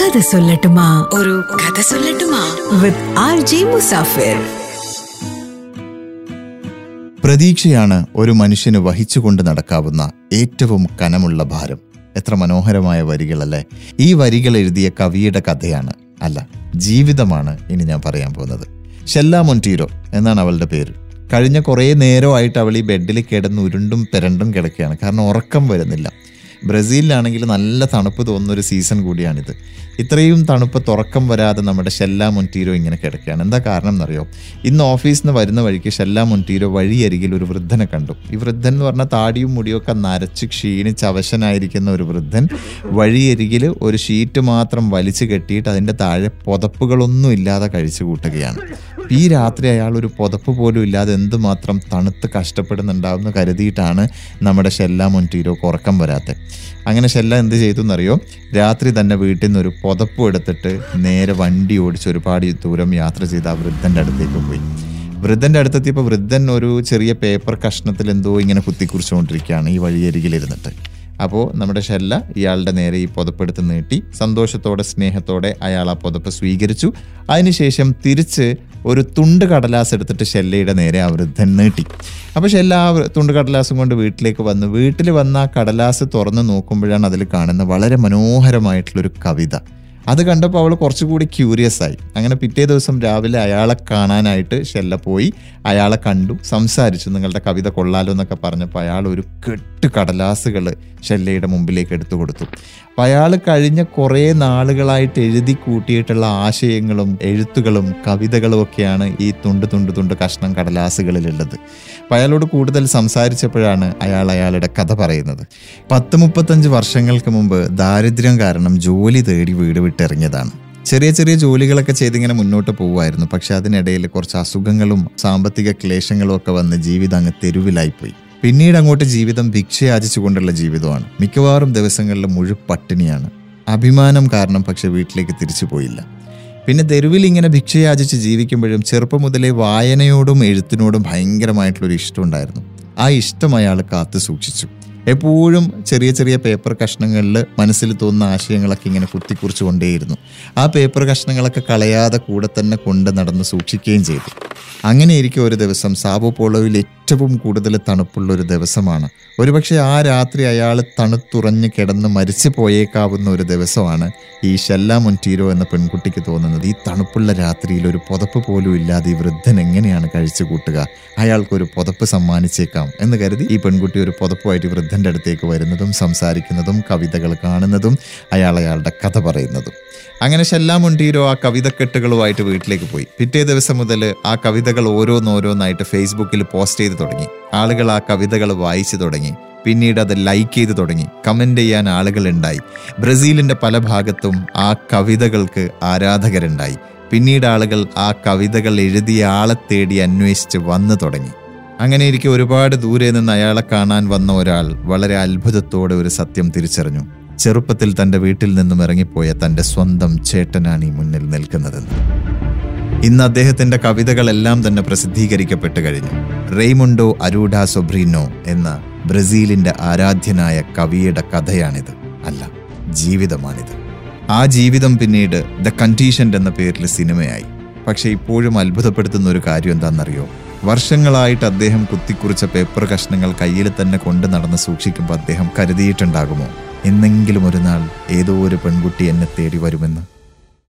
കഥ സൊല്ലട്ടുമാ. ഒരു കഥ സൊല്ലട്ടുമാ. With R J Musafir. പ്രതീക്ഷയാണ് ഒരു മനുഷ്യന് വഹിച്ചുകൊണ്ട് നടക്കാവുന്ന ഏറ്റവും കനമുള്ള ഭാരം. എത്ര മനോഹരമായ വരികളല്ലേ. ഈ വരികൾ എഴുതിയ കവിയുടെ കഥയാണ്. അല്ല ജീവിതമാണ് ഇനി ഞാൻ പറയാൻ പോകുന്നത്. ഷെല്ല മൊന്റീരോ എന്നാണ് അവളുടെ പേര്. കഴിഞ്ഞ കുറേ നേരമായിട്ട് അവൾ ഈ ബെഡിൽ കിടന്ന് ഉരുണ്ടും പെരണ്ടും കിടക്കുകയാണ്. കാരണം ഉറക്കം വരുന്നില്ല. ബ്രസീലിലാണെങ്കിൽ നല്ല തണുപ്പ് തോന്നുന്ന ഒരു സീസൺ കൂടിയാണിത്. ഇത്രയും തണുപ്പ് തുറക്കം വരാതെ നമ്മുടെ ഷെല്ല മൊന്റീരോ ഇങ്ങനെ കിടക്കുകയാണ്. എന്താ കാരണം എന്നറിയോ? ഇന്ന് ഓഫീസിൽ നിന്ന് വരുന്ന വഴിക്ക് ഷെല്ല മൊന്റീരോ വഴിയരികിൽ ഒരു വൃദ്ധനെ കണ്ടു. ഈ വൃദ്ധൻ എന്ന് പറഞ്ഞാൽ താടിയും മുടിയൊക്കെ നരച്ച് ക്ഷീണിച്ച് അവശനായിരിക്കുന്ന ഒരു വൃദ്ധൻ വഴിയരികിൽ ഒരു ഷീറ്റ് മാത്രം വലിച്ചു കെട്ടിയിട്ട് അതിന്റെ താഴെ പുതപ്പുകളൊന്നും ഇല്ലാതെ കഴിച്ചു കൂട്ടുകയാണ്. ഈ രാത്രി അയാൾ ഒരു പുതപ്പ് പോലും ഇല്ലാതെ എന്തുമാത്രം തണുത്ത് കഷ്ടപ്പെടുന്നുണ്ടാവുമെന്ന് കരുതിയിട്ടാണ് നമ്മുടെ ഷെല്ല മൊന്റീരോക്ക് ഉറക്കം വരാത്തത് അങ്ങനെ ഷെല്ല എന്ത് ചെയ്തു എന്നറിയോ രാത്രി തന്നെ വീട്ടിൽ നിന്ന് ഒരു പുതപ്പ് എടുത്തിട്ട് നേരെ വണ്ടി ഓടിച്ച് ഒരുപാട് ദൂരം യാത്ര ചെയ്ത് ആ വൃദ്ധന്റെ അടുത്തേക്ക് പോയി. വൃദ്ധന്റെ അടുത്തെത്തിയപ്പോൾ വൃദ്ധൻ ഒരു ചെറിയ പേപ്പർ കഷ്ണത്തിൽ എന്തോ ഇങ്ങനെ കുത്തിക്കുറിച്ചുകൊണ്ടിരിക്കുകയാണ് ഈ വഴിയരികിലിരുന്നിട്ട്. അപ്പോൾ നമ്മുടെ ഷെല്ല ഇയാളുടെ നേരെ ഈ പുതപ്പെടുത്ത് നീട്ടി സന്തോഷത്തോടെ സ്നേഹത്തോടെ അയാൾ ആ പുതപ്പ് സ്വീകരിച്ചു. അതിനുശേഷം തിരിച്ച് ഒരു തുണ്ട് കടലാസ് എടുത്തിട്ട് ഷെല്ലയുടെ നേരെ ആ വൃദ്ധൻ നീട്ടി. അപ്പോൾ ഷെല്ല ആ തുണ്ട് കടലാസും കൊണ്ട് വീട്ടിലേക്ക് വന്നു വീട്ടിൽ വന്ന ആ കടലാസ് തുറന്ന് നോക്കുമ്പോഴാണ് അതിൽ കാണുന്ന വളരെ മനോഹരമായിട്ടുള്ളൊരു കവിത. അത് കണ്ടപ്പോൾ അവൾ കുറച്ചുകൂടി ക്യൂരിയസ് ആയി. അങ്ങനെ പിറ്റേ ദിവസം രാവിലെ അയാളെ കാണാനായിട്ട് ഷെല്ല പോയി. അയാളെ കണ്ടു സംസാരിച്ചു. നിങ്ങളുടെ കവിത കൊള്ളാലോ എന്നൊക്കെ പറഞ്ഞപ്പോൾ അയാൾ ഒരു കെട്ട് കടലാസുകൾ ഷെല്ലയുടെ മുമ്പിലേക്ക് എടുത്തു കൊടുത്തു. അപ്പം അയാൾ കഴിഞ്ഞ കുറേ നാളുകളായിട്ട് എഴുതി കൂട്ടിയിട്ടുള്ള ആശയങ്ങളും എഴുത്തുകളും കവിതകളും ഒക്കെയാണ് ഈ തുണ്ട് തുണ്ട് തുണ്ട് കഷ്ണം കടലാസുകളിലുള്ളത്. അപ്പം അയാളോട് കൂടുതൽ സംസാരിച്ചപ്പോഴാണ് അയാൾ അയാളുടെ കഥ പറയുന്നത്. പത്ത് മുപ്പത്തഞ്ച് വർഷങ്ങൾക്ക് മുമ്പ് ദാരിദ്ര്യം കാരണം ജോലി തേടി വീട് വിട്ടിറങ്ങിയതാണ് ചെറിയ ചെറിയ ജോലികളൊക്കെ ചെയ്തിങ്ങനെ മുന്നോട്ട് പോകുമായിരുന്നു പക്ഷെ അതിനിടയിൽ കുറച്ച് അസുഖങ്ങളും സാമ്പത്തിക ക്ലേശങ്ങളും ഒക്കെ വന്ന് ജീവിതം അങ്ങ് തെരുവിലായിപ്പോയി. പിന്നീട് അങ്ങോട്ട് ജീവിതം ഭിക്ഷയാചിച്ചുകൊണ്ടുള്ള ജീവിതമാണ്. മിക്കവാറും ദിവസങ്ങളിൽ മുഴു പട്ടിണിയാണ്. അഭിമാനം കാരണം പക്ഷെ വീട്ടിലേക്ക് തിരിച്ചു പോയില്ല. പിന്നെ തെരുവിൽ ഇങ്ങനെ ഭിക്ഷയാചിച്ച് ജീവിക്കുമ്പോഴും ചെറുപ്പം മുതലേ വായനയോടും എഴുത്തിനോടും ഭയങ്കരമായിട്ടുള്ളൊരു ഇഷ്ടമുണ്ടായിരുന്നു ആ ഇഷ്ടം അയാൾ കാത്തു സൂക്ഷിച്ചു. എപ്പോഴും ചെറിയ ചെറിയ പേപ്പർ കഷ്ണങ്ങളിൽ മനസ്സിൽ തോന്നുന്ന ആശയങ്ങളൊക്കെ ഇങ്ങനെ കുത്തിക്കുറിച്ചുകൊണ്ടേയിരുന്നു. ആ പേപ്പർ കഷ്ണങ്ങളൊക്കെ കളയാതെ കൂടെ തന്നെ കൊണ്ട് നടന്ന് സൂക്ഷിക്കുകയും ചെയ്തു. അങ്ങനെ ഇരിക്കും ഒരു ദിവസം സാബോ പോളോയിൽ ഏറ്റവും കൂടുതൽ തണുപ്പുള്ള ഒരു ദിവസമാണ്. ഒരുപക്ഷെ ആ രാത്രി അയാൾ തണുത്തുറഞ്ഞ് കിടന്ന് മരിച്ചു പോയേക്കാവുന്ന ഒരു ദിവസമാണ് ഈ ഷെല്ല മൊന്റീരോ എന്ന പെൺകുട്ടിക്ക് തോന്നുന്നത്. ഈ തണുപ്പുള്ള രാത്രിയിൽ ഒരു പുതപ്പ് പോലും ഇല്ലാതെ ഈ വൃദ്ധൻ എങ്ങനെയാണ് കഴിച്ചു കൂട്ടുക? അയാൾക്കൊരു പുതപ്പ് സമ്മാനിച്ചേക്കാം എന്ന് കരുതി ഈ പെൺകുട്ടി ഒരു പുതപ്പുമായിട്ട് വൃദ്ധന്റെ അടുത്തേക്ക് വരുന്നതും സംസാരിക്കുന്നതും കവിതകൾ കാണുന്നതും അയാൾ അയാളുടെ കഥ പറയുന്നതും. അങ്ങനെ ഷെല്ല മൊന്റീരോ ആ കവിതക്കെട്ടുകളുമായിട്ട് വീട്ടിലേക്ക് പോയി. പിറ്റേ ദിവസം മുതൽ ആ കവിതകൾ ഓരോന്നോരോന്നായിട്ട് ഫേസ്ബുക്കിൽ പോസ്റ്റ് ചെയ്തു തുടങ്ങി. ആളുകൾ ആ കവിതകൾ വായിച്ചു തുടങ്ങി. പിന്നീട് അത് ലൈക്ക് ചെയ്തു തുടങ്ങി. കമന്റ് ചെയ്യാൻ ആളുകൾ ഉണ്ടായി ബ്രസീലിന്റെ പല ഭാഗത്തും ആ കവിതകൾക്ക് ആരാധകരുണ്ടായി. പിന്നീട് ആളുകൾ ആ കവിതകൾ എഴുതിയ ആളെ തേടി അന്വേഷിച്ച് വന്നു തുടങ്ങി. അങ്ങനെ ഇരിക്കെ ഒരുപാട് ദൂരെ നിന്ന് അയാളെ കാണാൻ വന്ന ഒരാൾ വളരെ അത്ഭുതത്തോടെ ഒരു സത്യം തിരിച്ചറിഞ്ഞു. ചെറുപ്പത്തിൽ തന്റെ വീട്ടിൽ നിന്നും ഇറങ്ങിപ്പോയ തന്റെ സ്വന്തം ചേട്ടനാണ് ഈ മുന്നിൽ നിൽക്കുന്നതെന്ന്. ഇന്ന് അദ്ദേഹത്തിന്റെ കവിതകളെല്ലാം തന്നെ പ്രസിദ്ധീകരിക്കപ്പെട്ടു കഴിഞ്ഞു. റെയ്മുണ്ടോ അരൂഡ സൊബ്രീനോ എന്ന ബ്രസീലിന്റെ ആരാധ്യനായ കവിയുടെ കഥയാണിത്. അല്ല ജീവിതമാണിത്. ആ ജീവിതം പിന്നീട് ദ കണ്ടീഷൻ എന്ന പേരിൽ സിനിമയായി. പക്ഷേ ഇപ്പോഴും അത്ഭുതപ്പെടുത്തുന്ന ഒരു കാര്യം എന്താണെന്നറിയോ? വർഷങ്ങളായിട്ട് അദ്ദേഹം കുത്തിക്കുറിച്ച പേപ്പർ കഷ്ണങ്ങൾ കയ്യിൽ തന്നെ കൊണ്ട് നടന്ന് സൂക്ഷിക്കുമ്പോൾ അദ്ദേഹം കരുതിയിട്ടുണ്ടാകുമോ? എന്നെങ്കിലും ഒരു നാൾ ഏതോ ഒരു പെൺകുട്ടി എന്നെ തേടി വരുമെന്ന്.